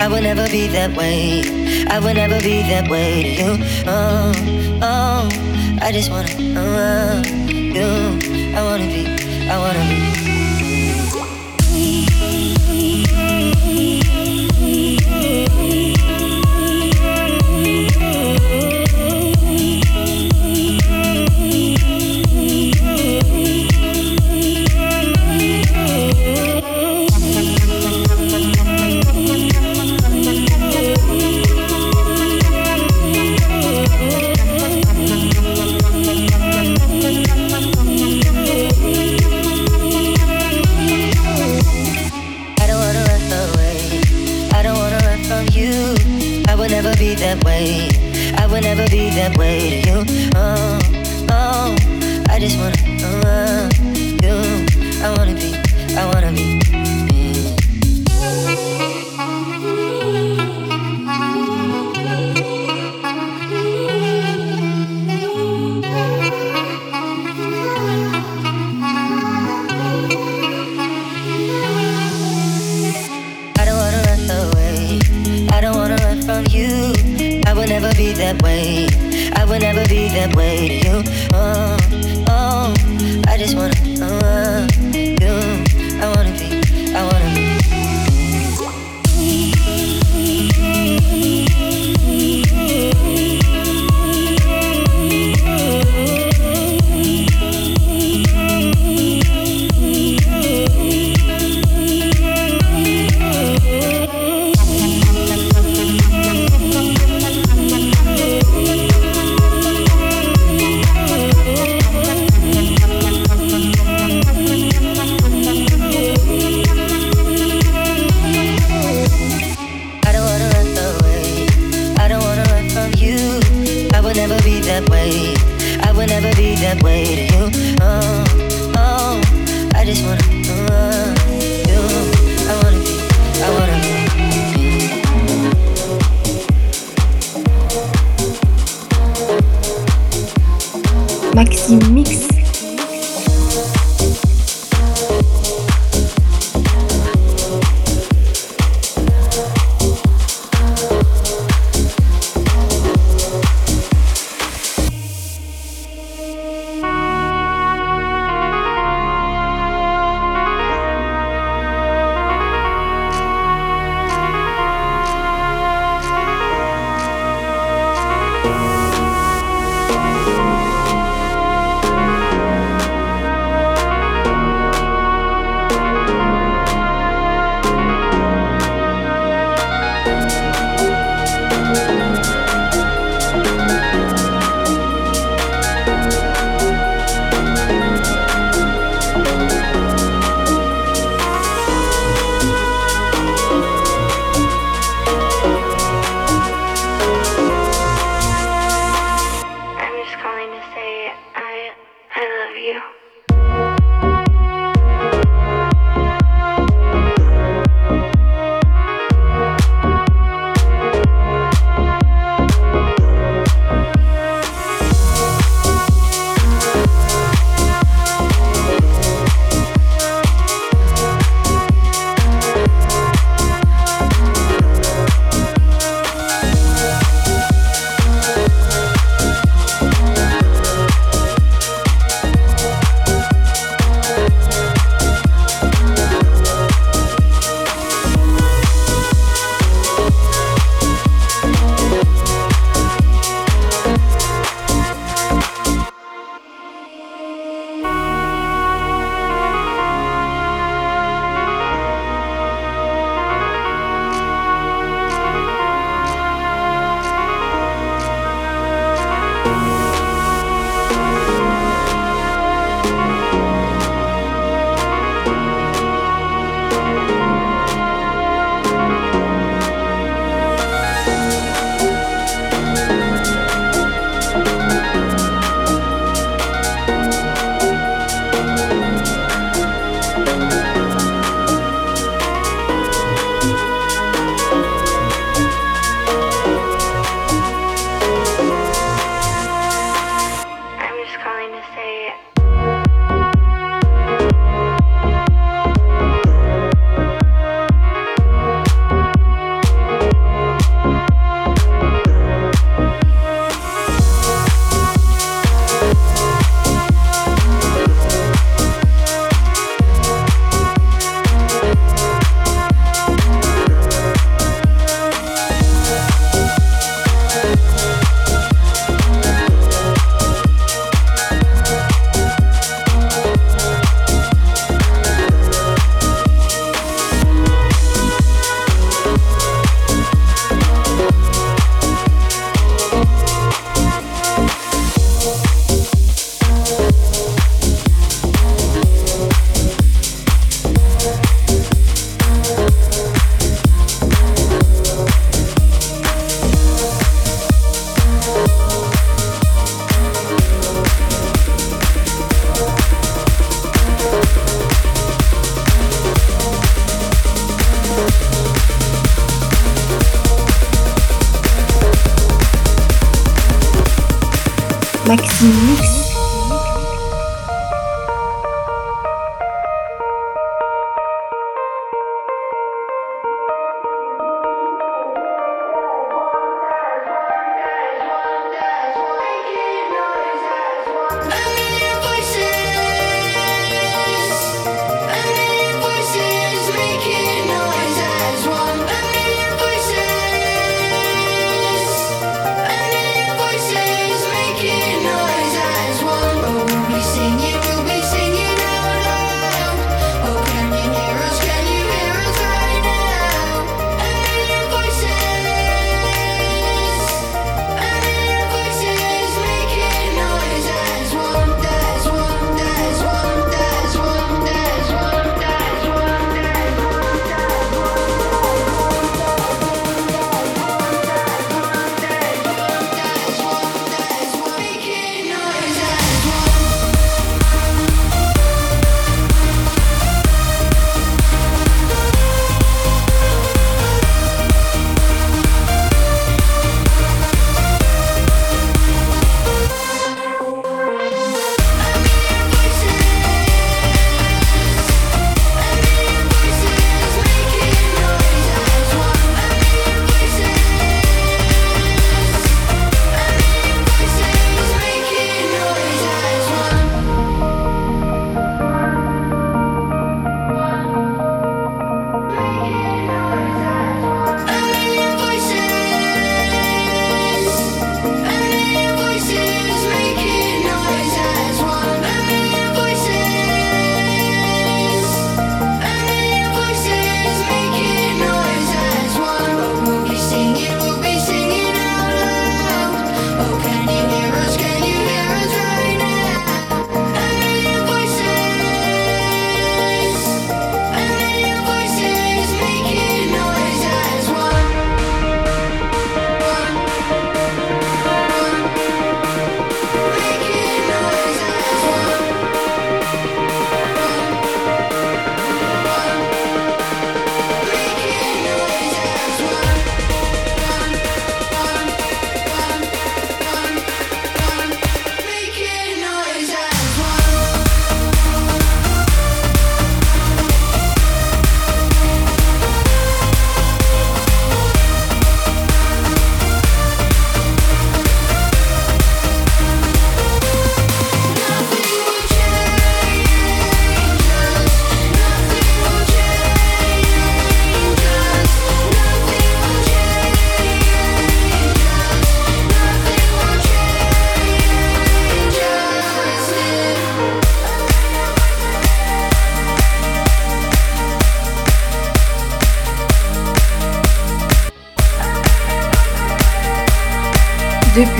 I will never be that way. I will never be that way to you. Oh, oh, I just wanna uh, you. I wanna be, I wanna be. Way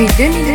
Vidani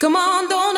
Come on, don't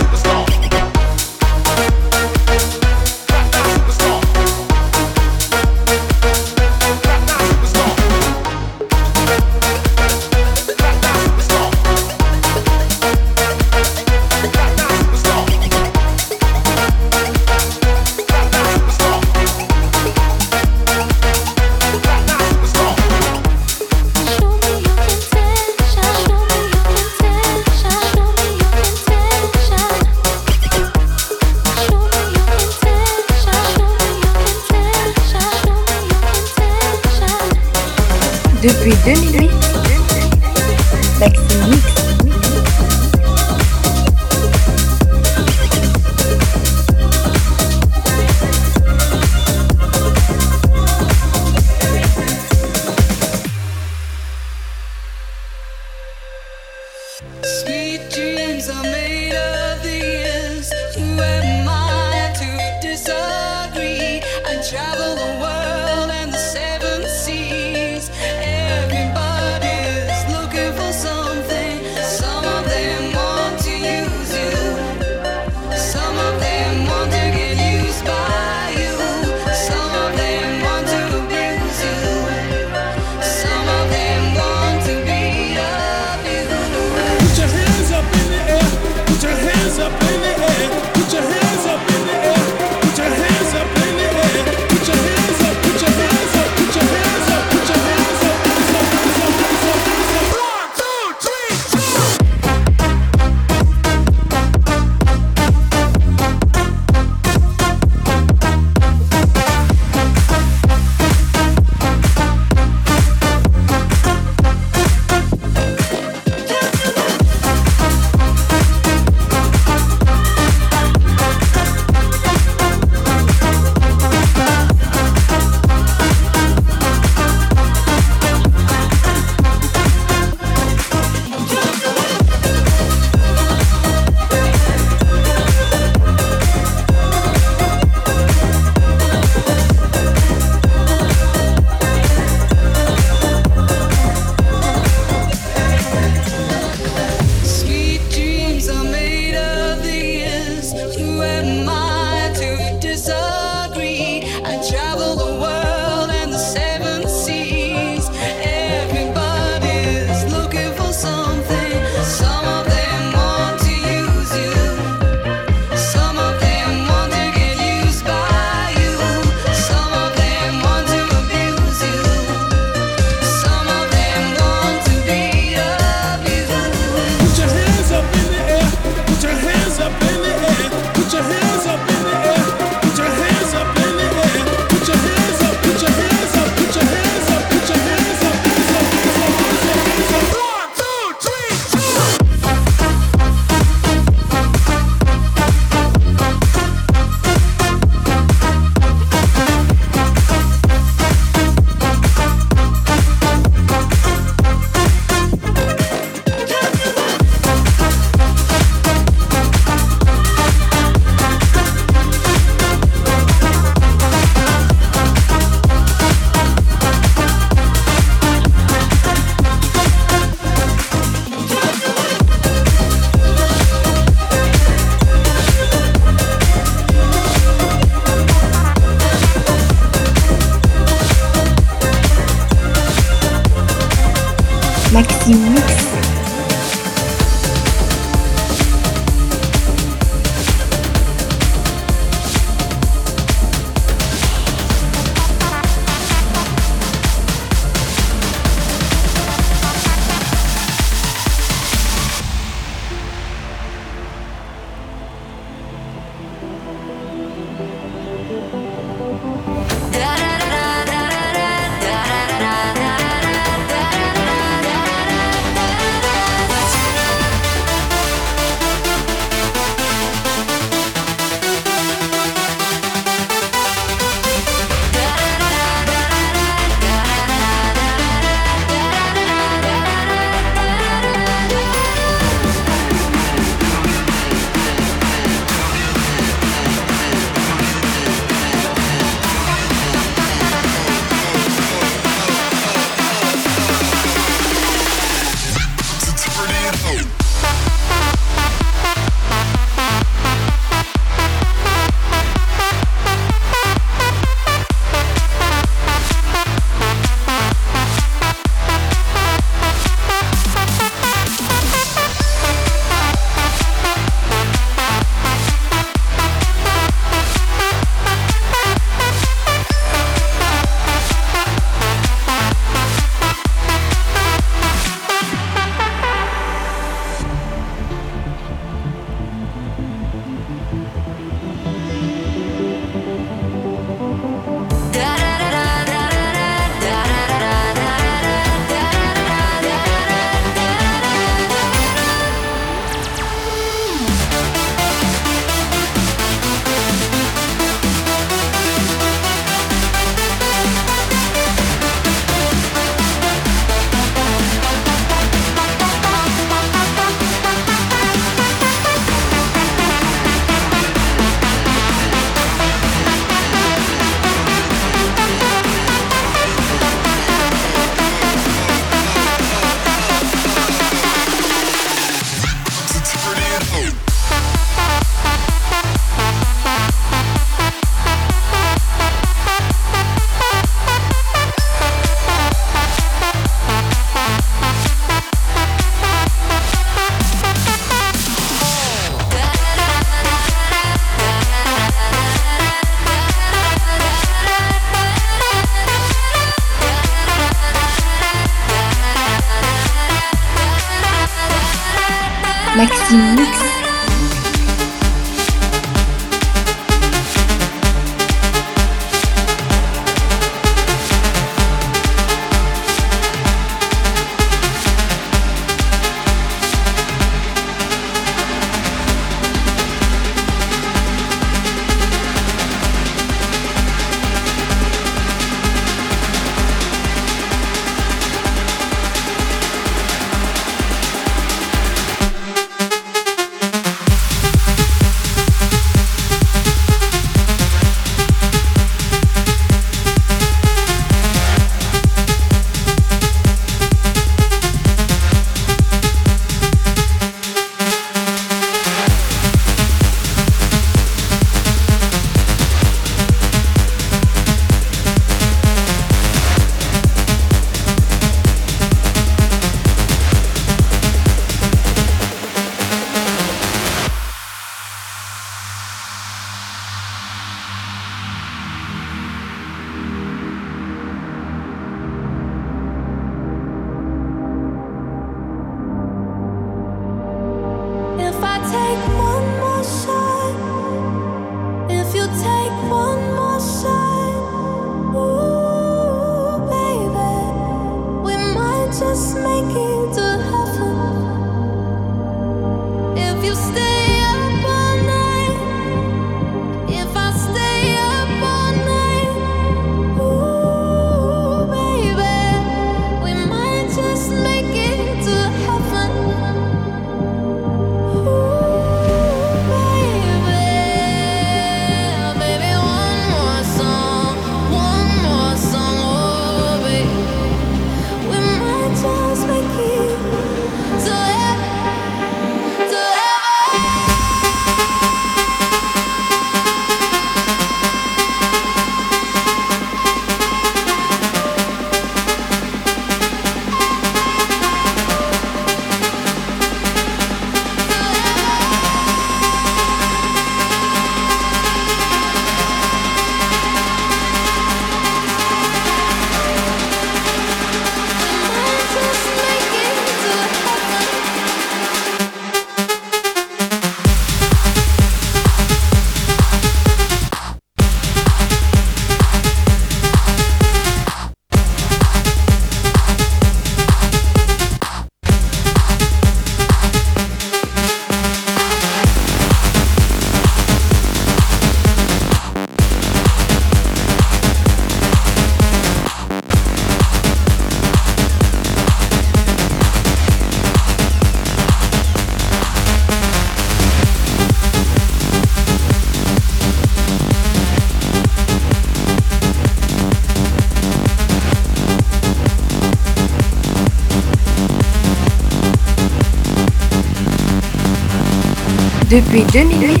Depuis 2008,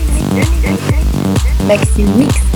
Maxime Mix.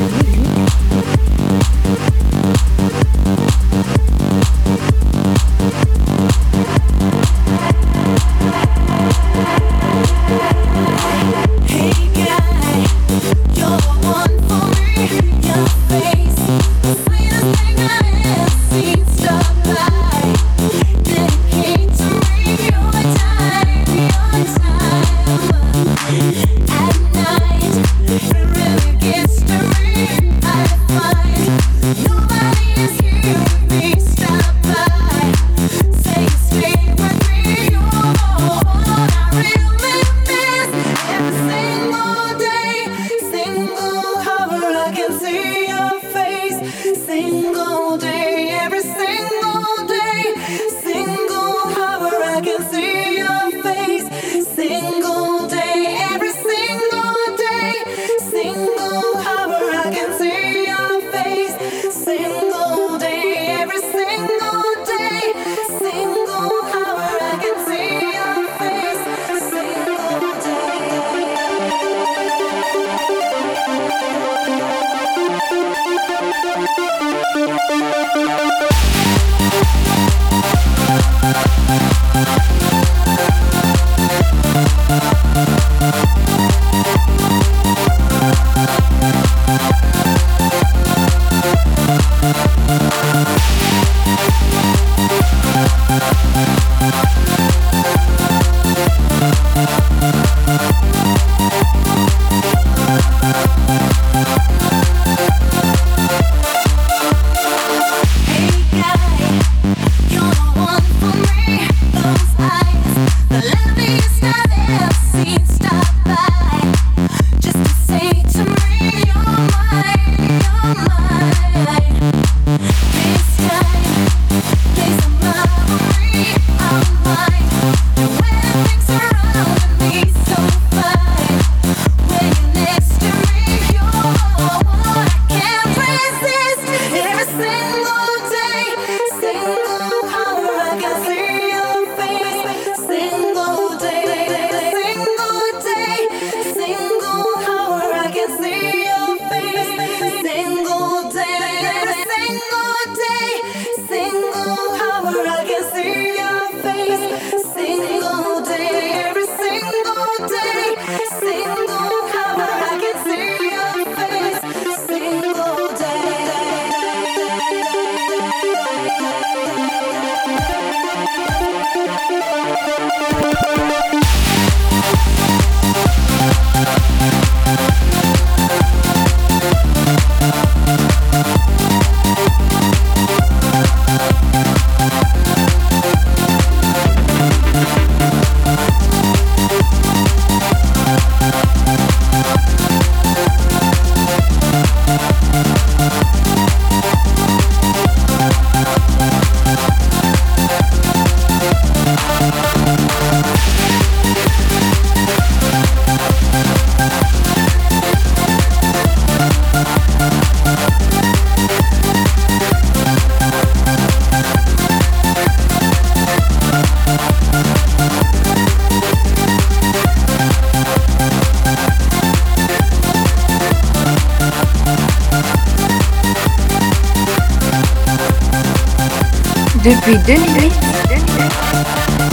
Depuis 2008,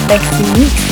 Maxime Mix.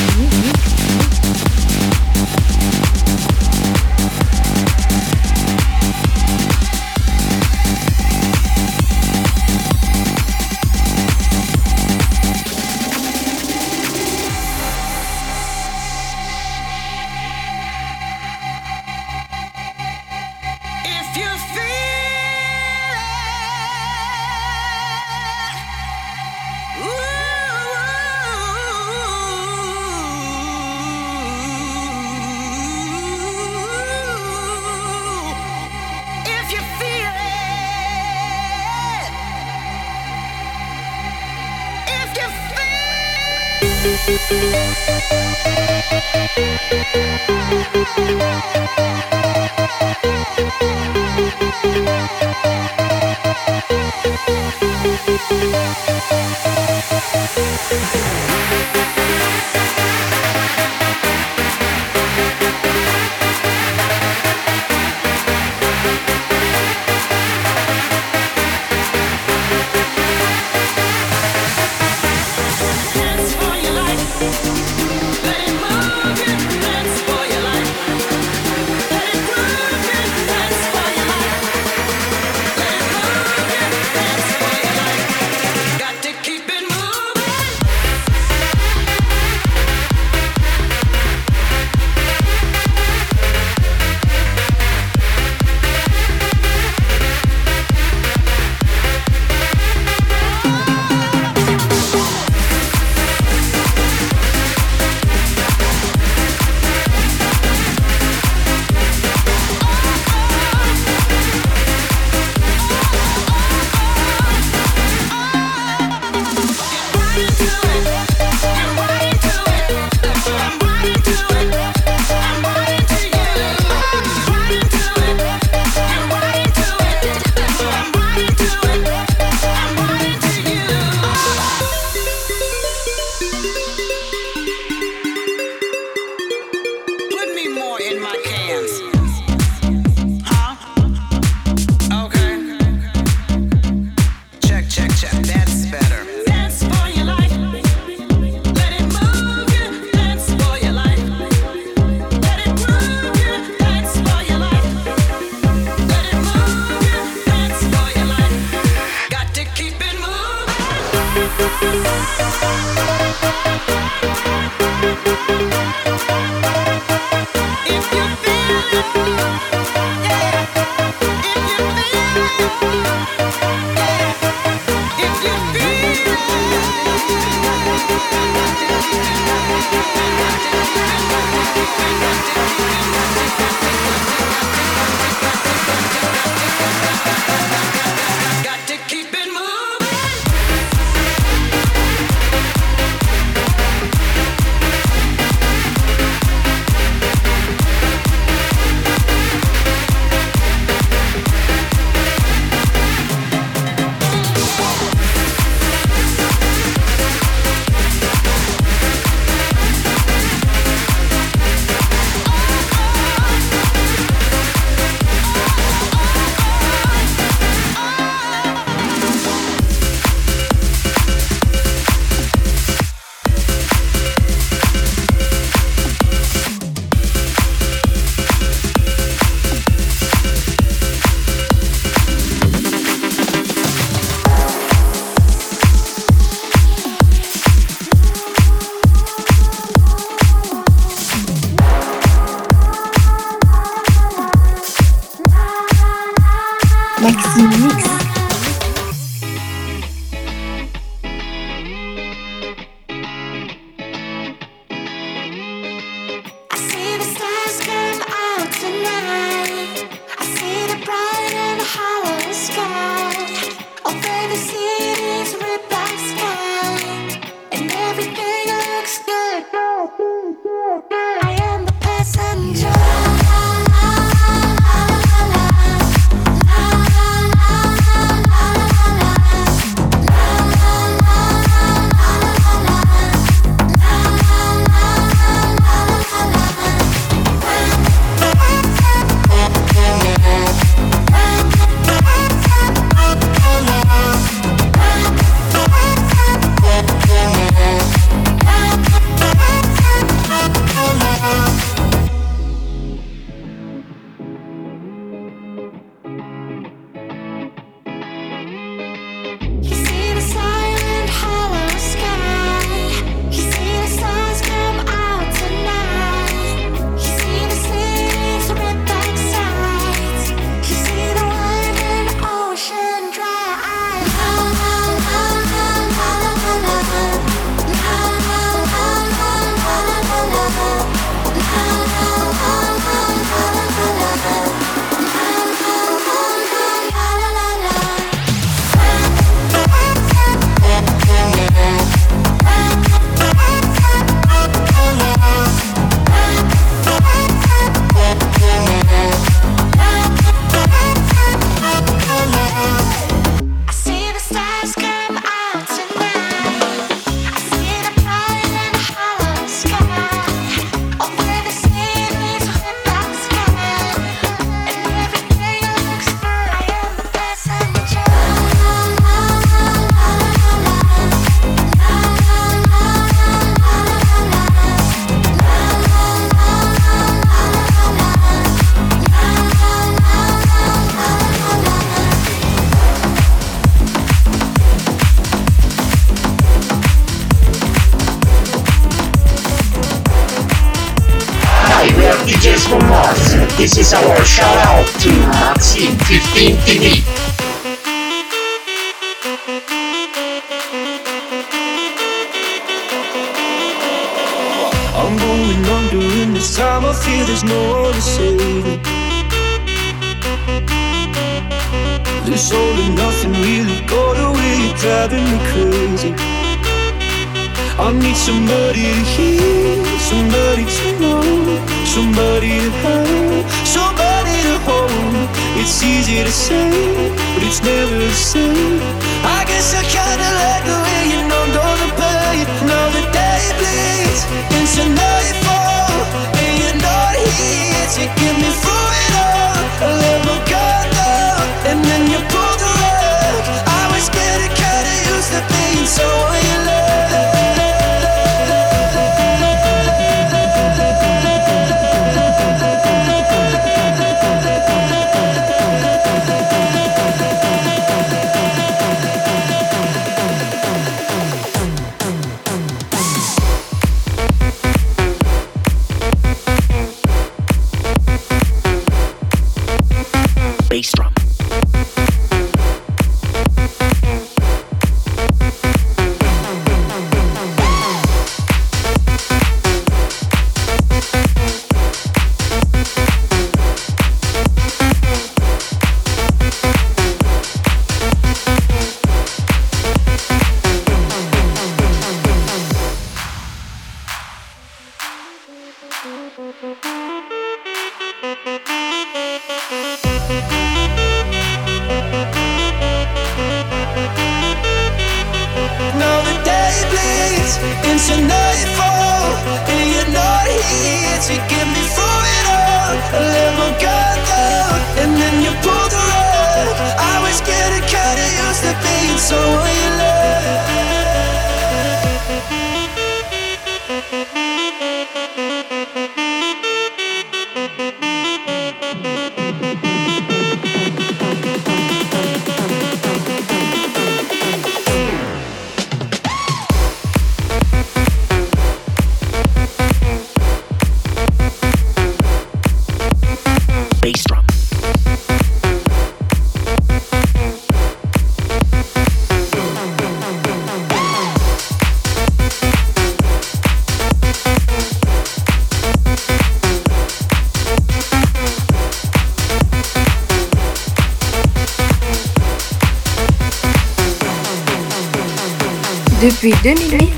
2008,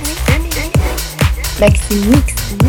Maxime Mix.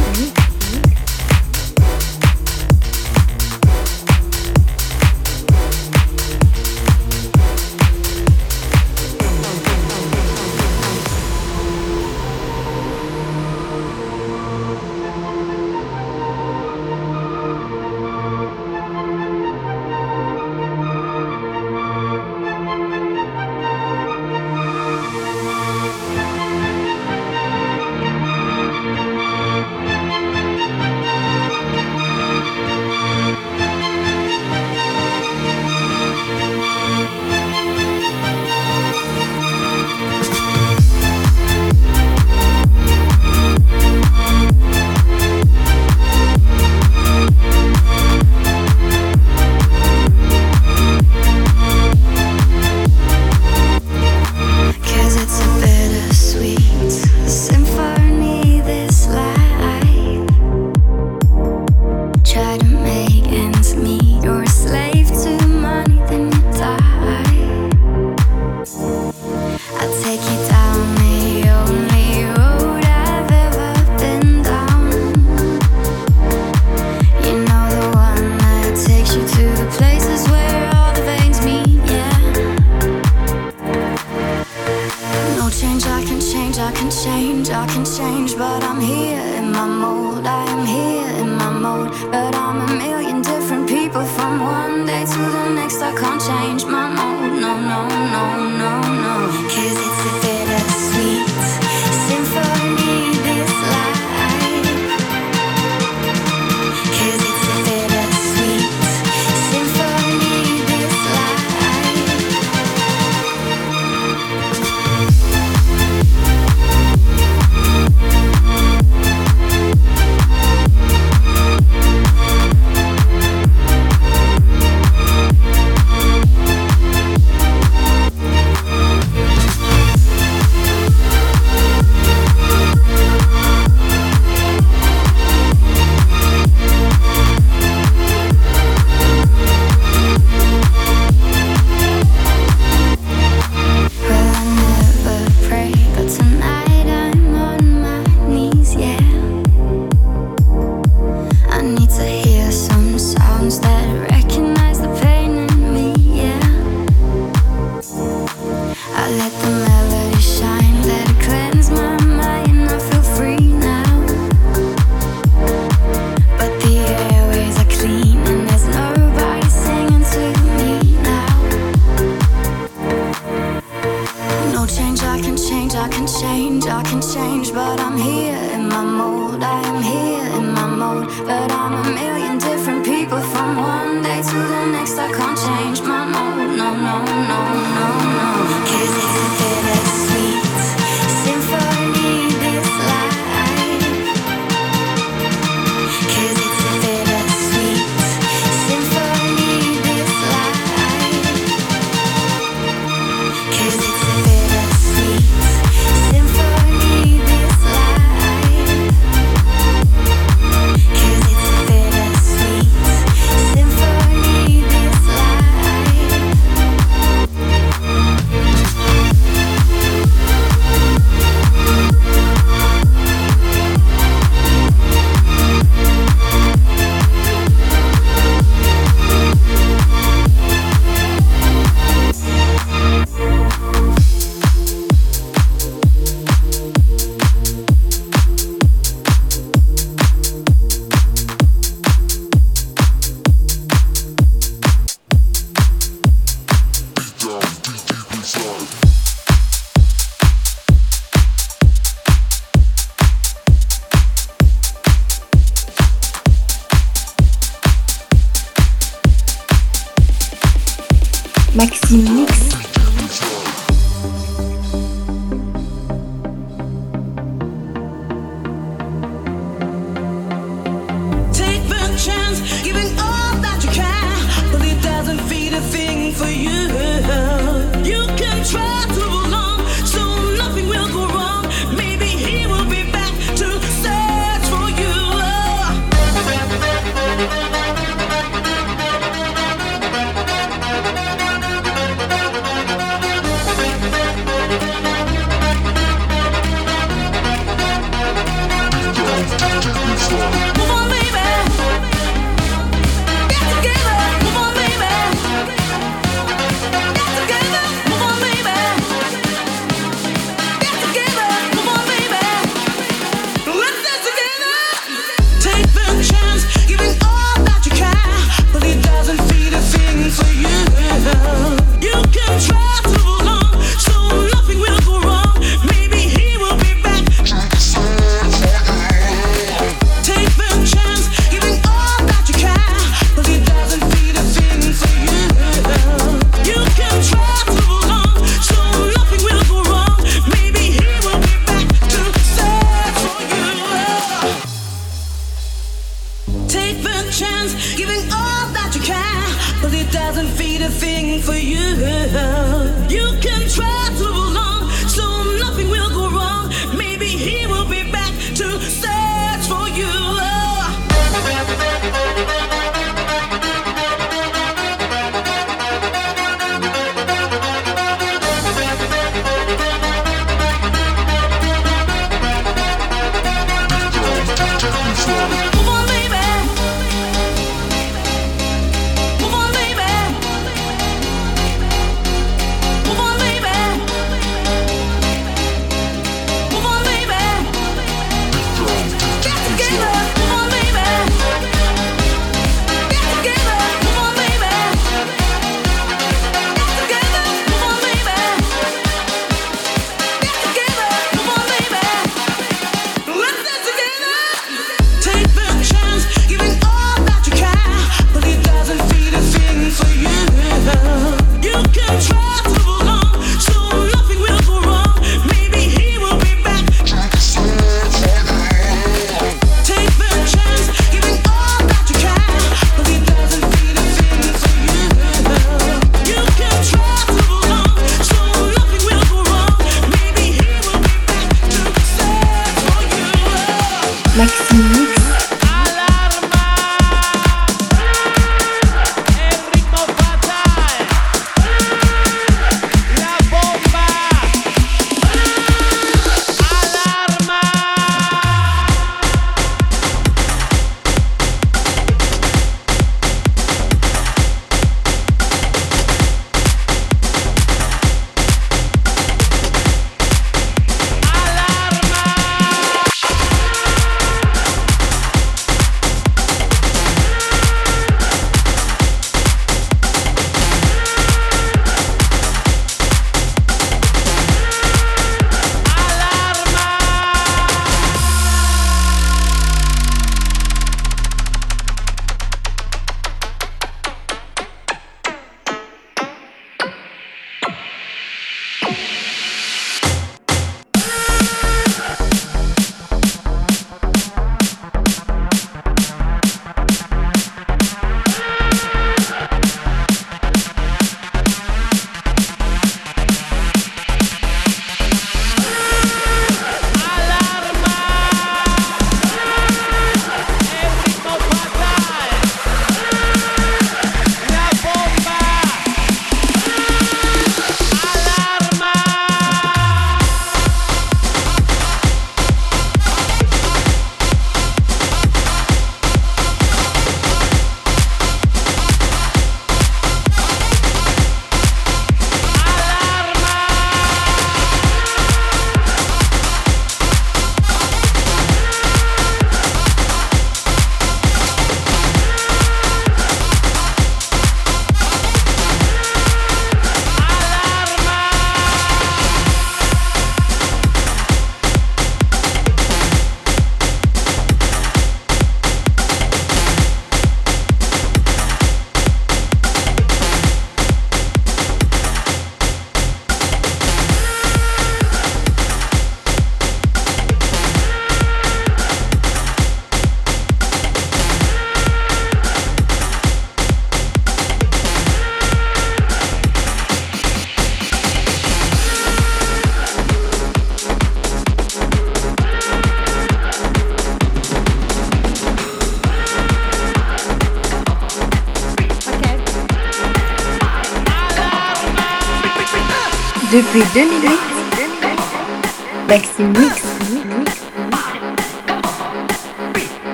we didn't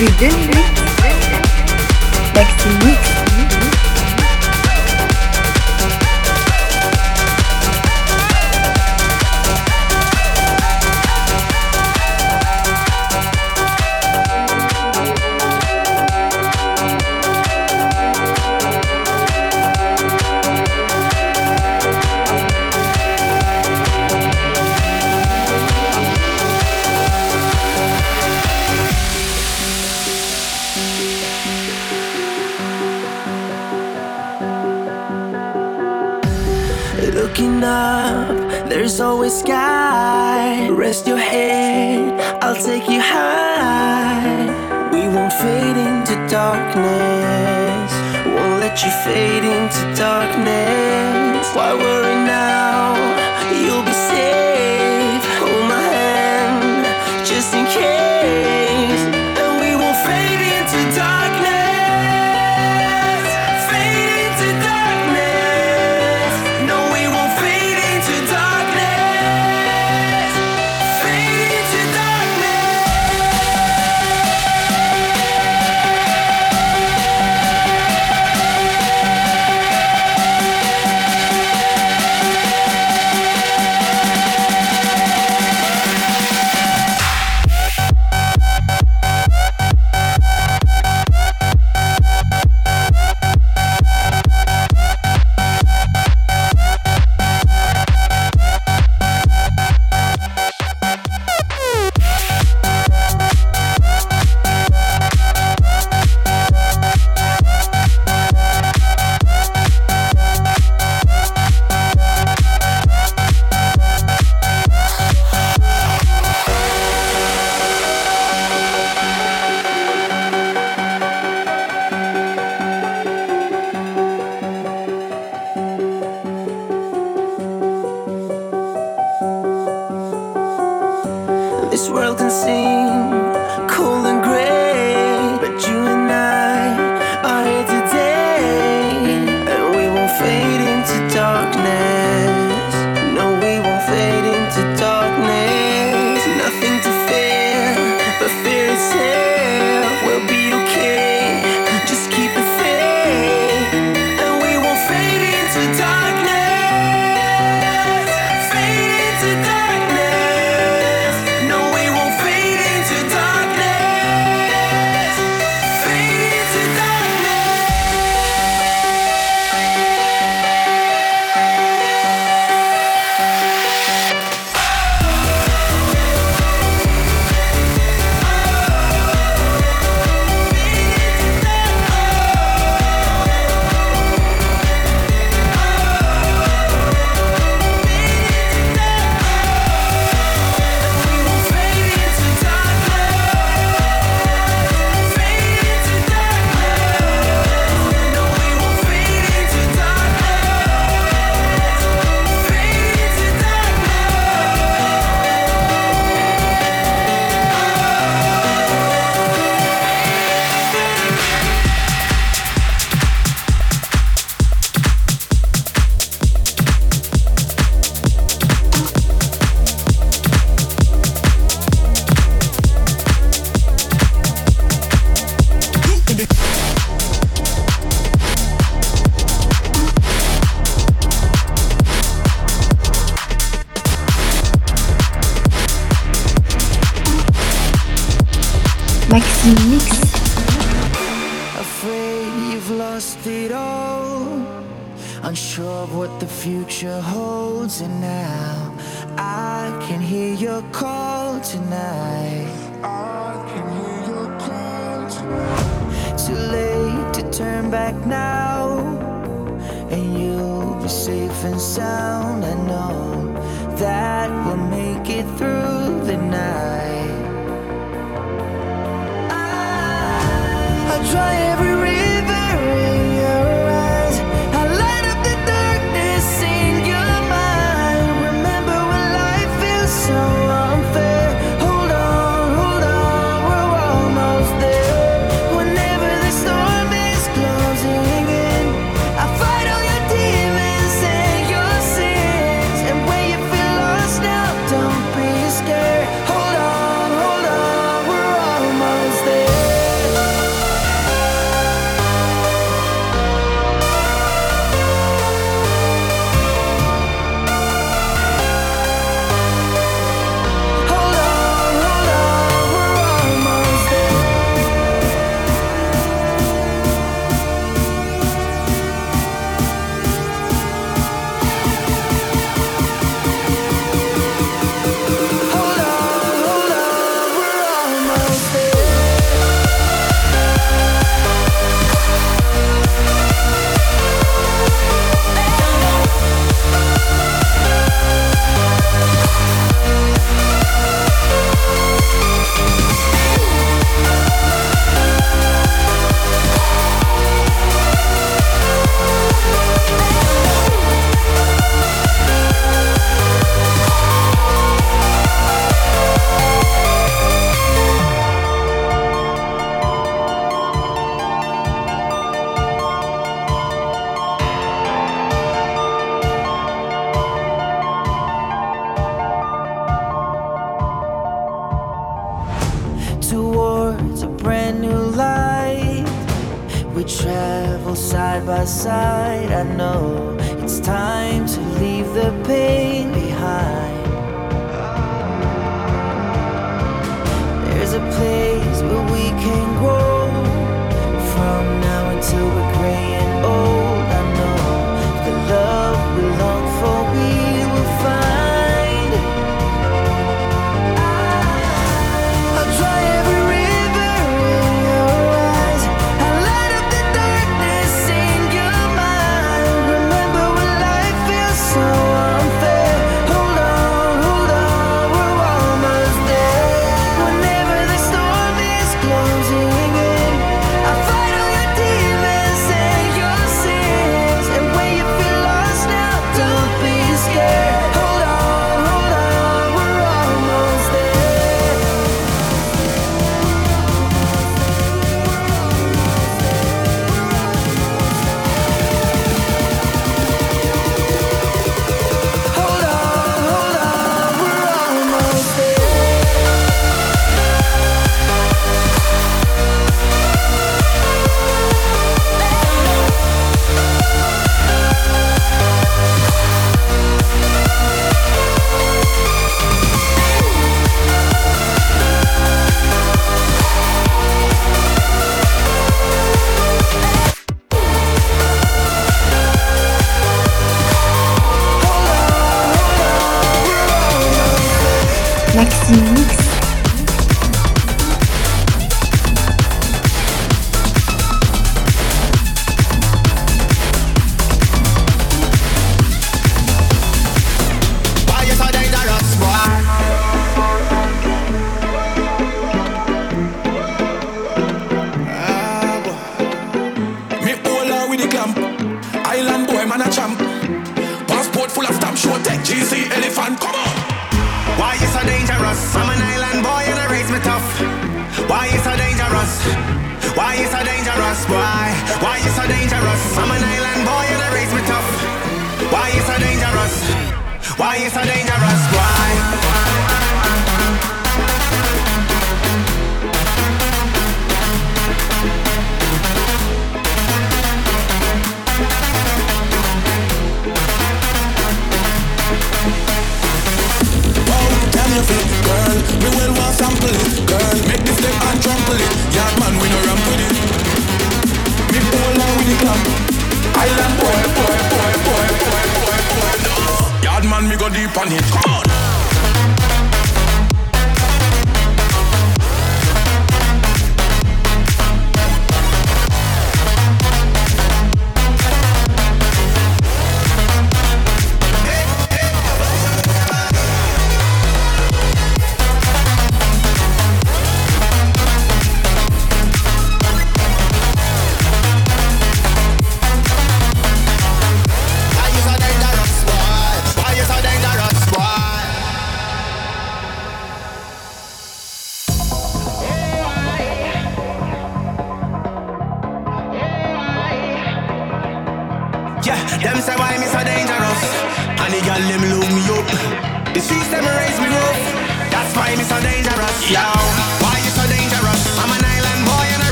beginning. didn't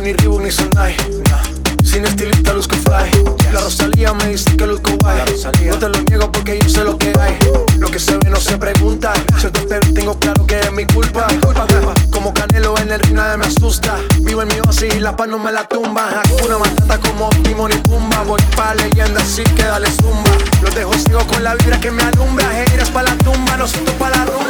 ni Reebok ni Sonai. Sin estilista luzco fly. La Rosalía me dice que luzco guay. No te lo niego porque yo sé lo que hay. Lo que se ve no se pregunta. Yo te espero tengo claro que es mi culpa. Como Canelo en el ring nadie me asusta. Vivo en mi oasis y la paz no me la tumba. Una matata como timón y Pumba. Voy pa' leyenda así que dale zumba. Los dejo sigo con la vibra que me alumbra. Heiras pa' la tumba, nosotros pa' la rumba.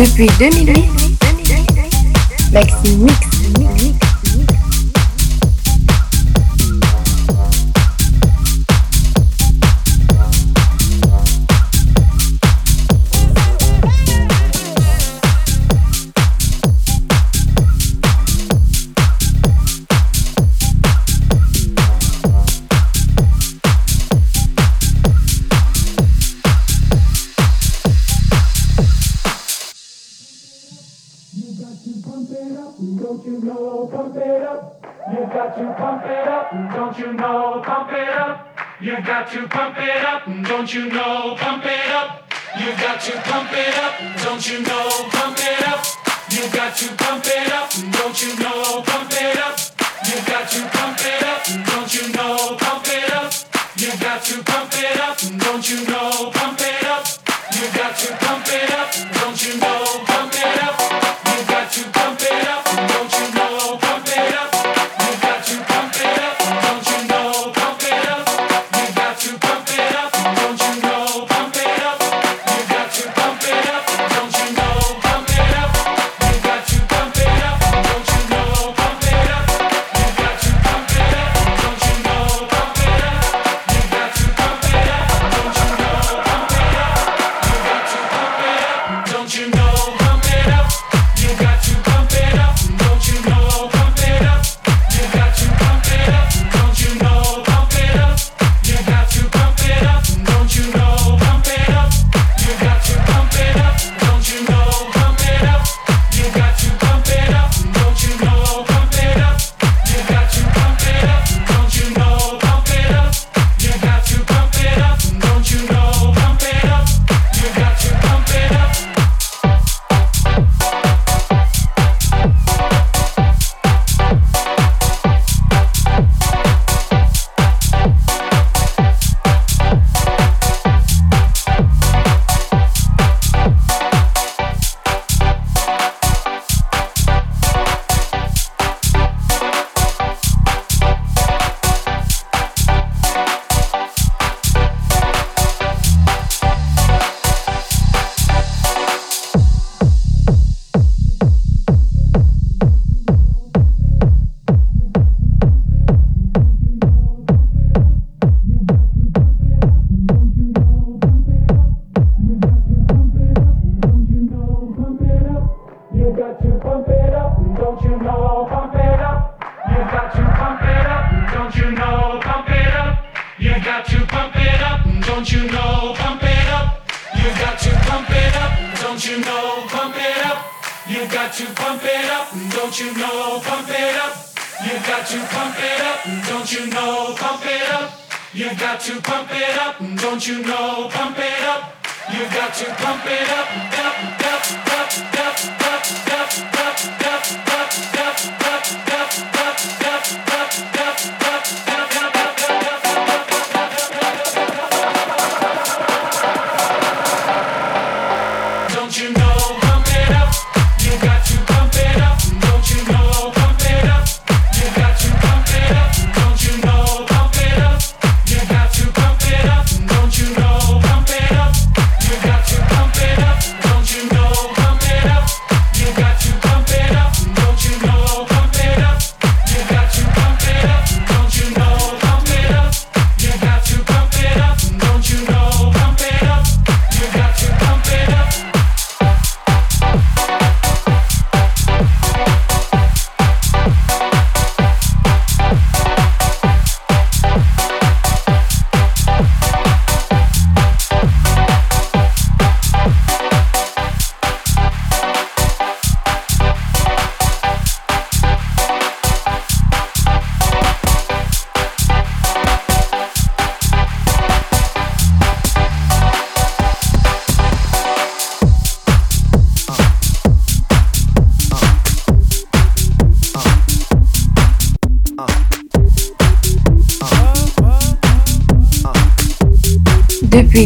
Depuis 2008, Maxime Mix.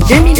depuis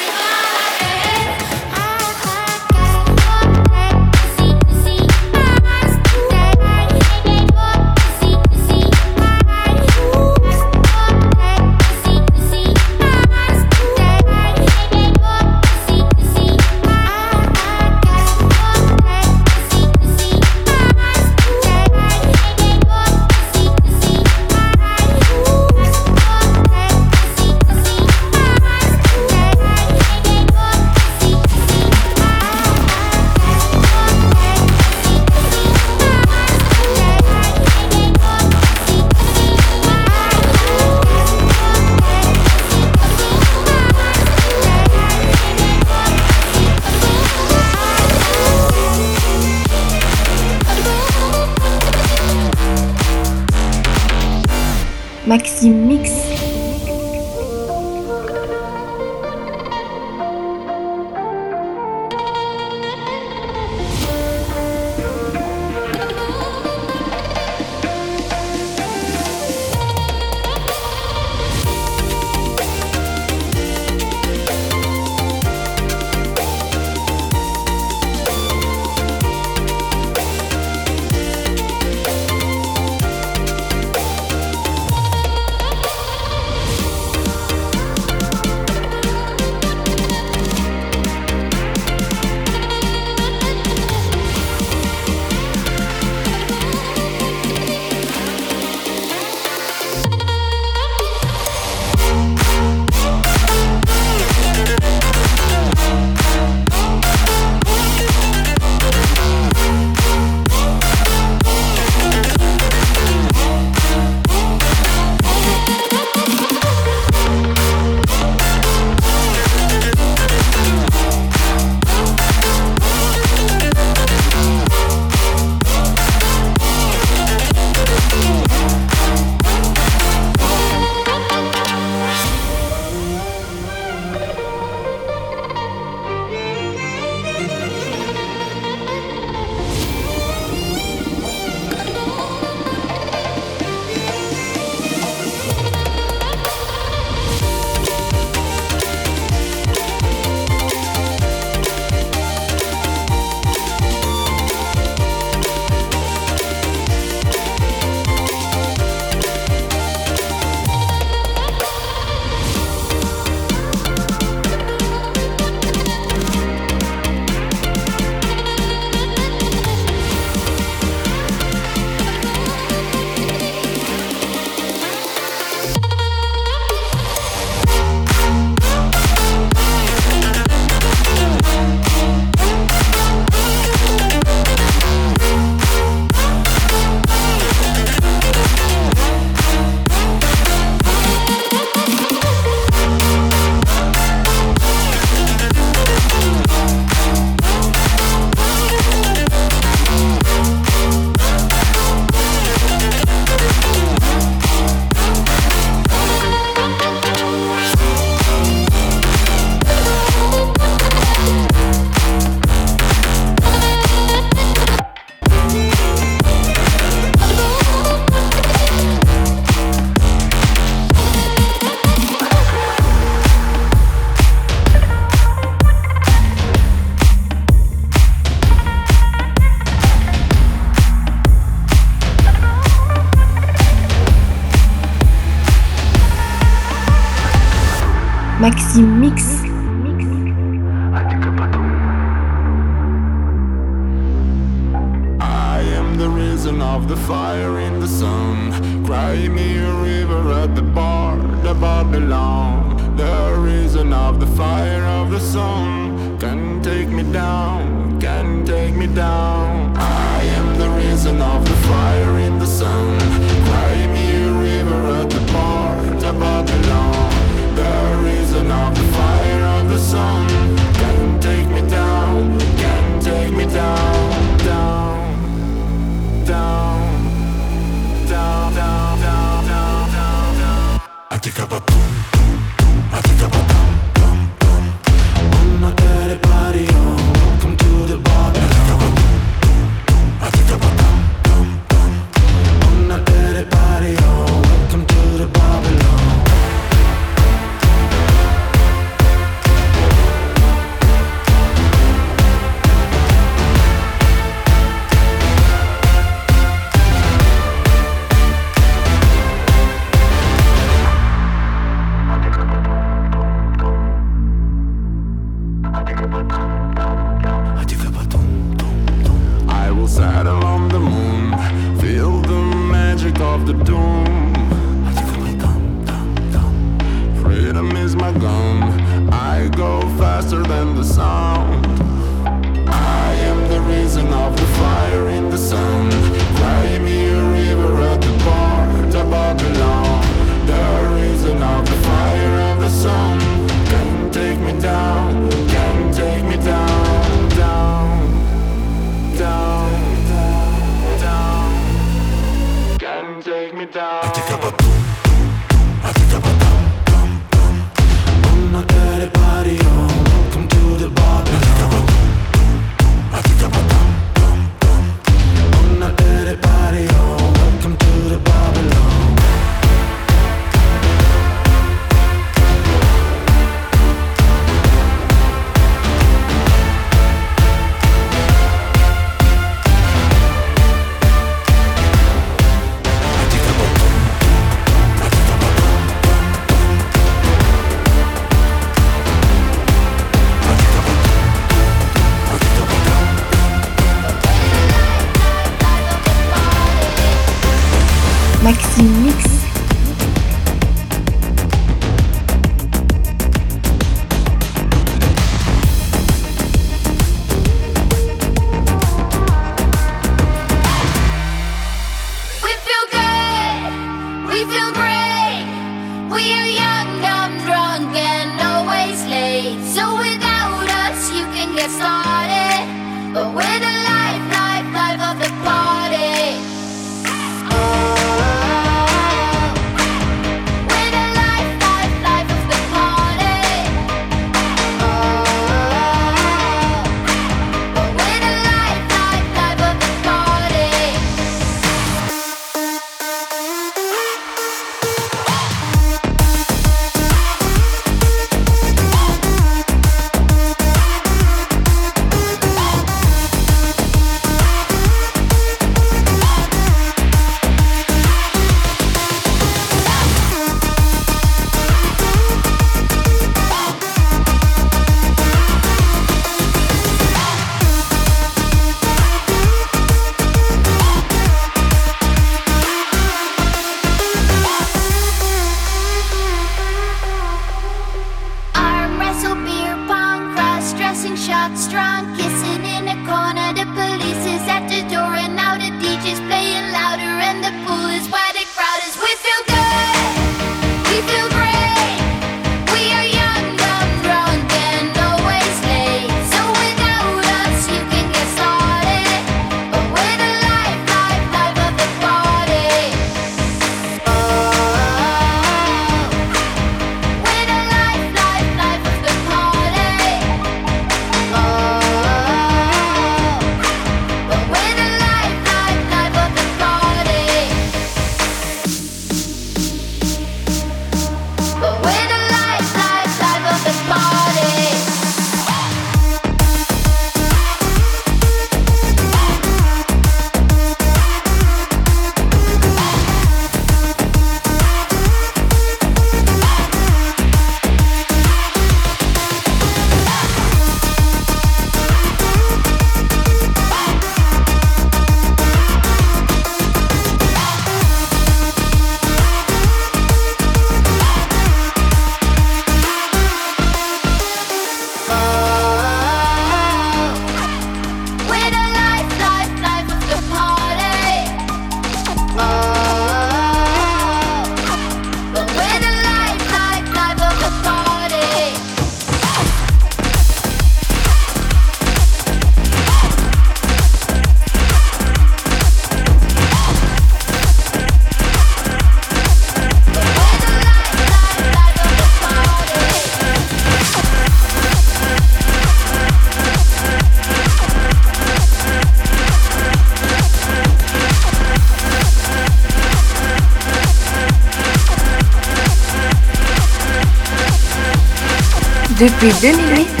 Depuis 2008,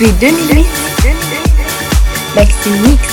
Depuis 2008, Maxime Mix.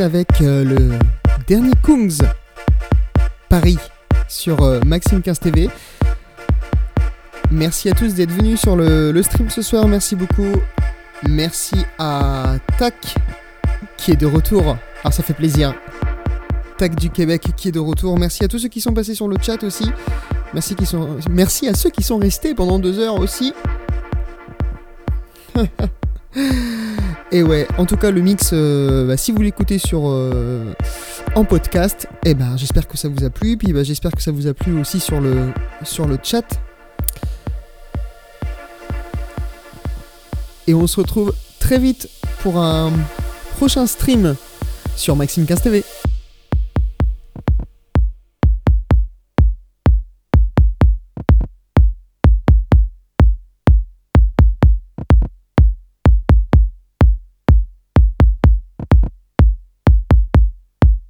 Avec euh, le dernier Kungs Paris sur euh, Maxime 15 TV. Merci à tous d'être venus sur le, le stream ce soir, merci beaucoup. Merci à Tac qui est de retour. Ah, ça fait plaisir. Tac du Québec qui est de retour. Merci à tous ceux qui sont passés sur le chat aussi. Merci à ceux qui sont restés pendant deux heures aussi. Et ouais, en tout cas, le mix, euh, bah, si vous l'écoutez sur euh, en podcast, eh ben, j'espère que ça vous a plu. Puis bah, j'espère que ça vous a plu aussi sur le, sur le chat. Et on se retrouve très vite pour un prochain stream sur Maxime 15 TV.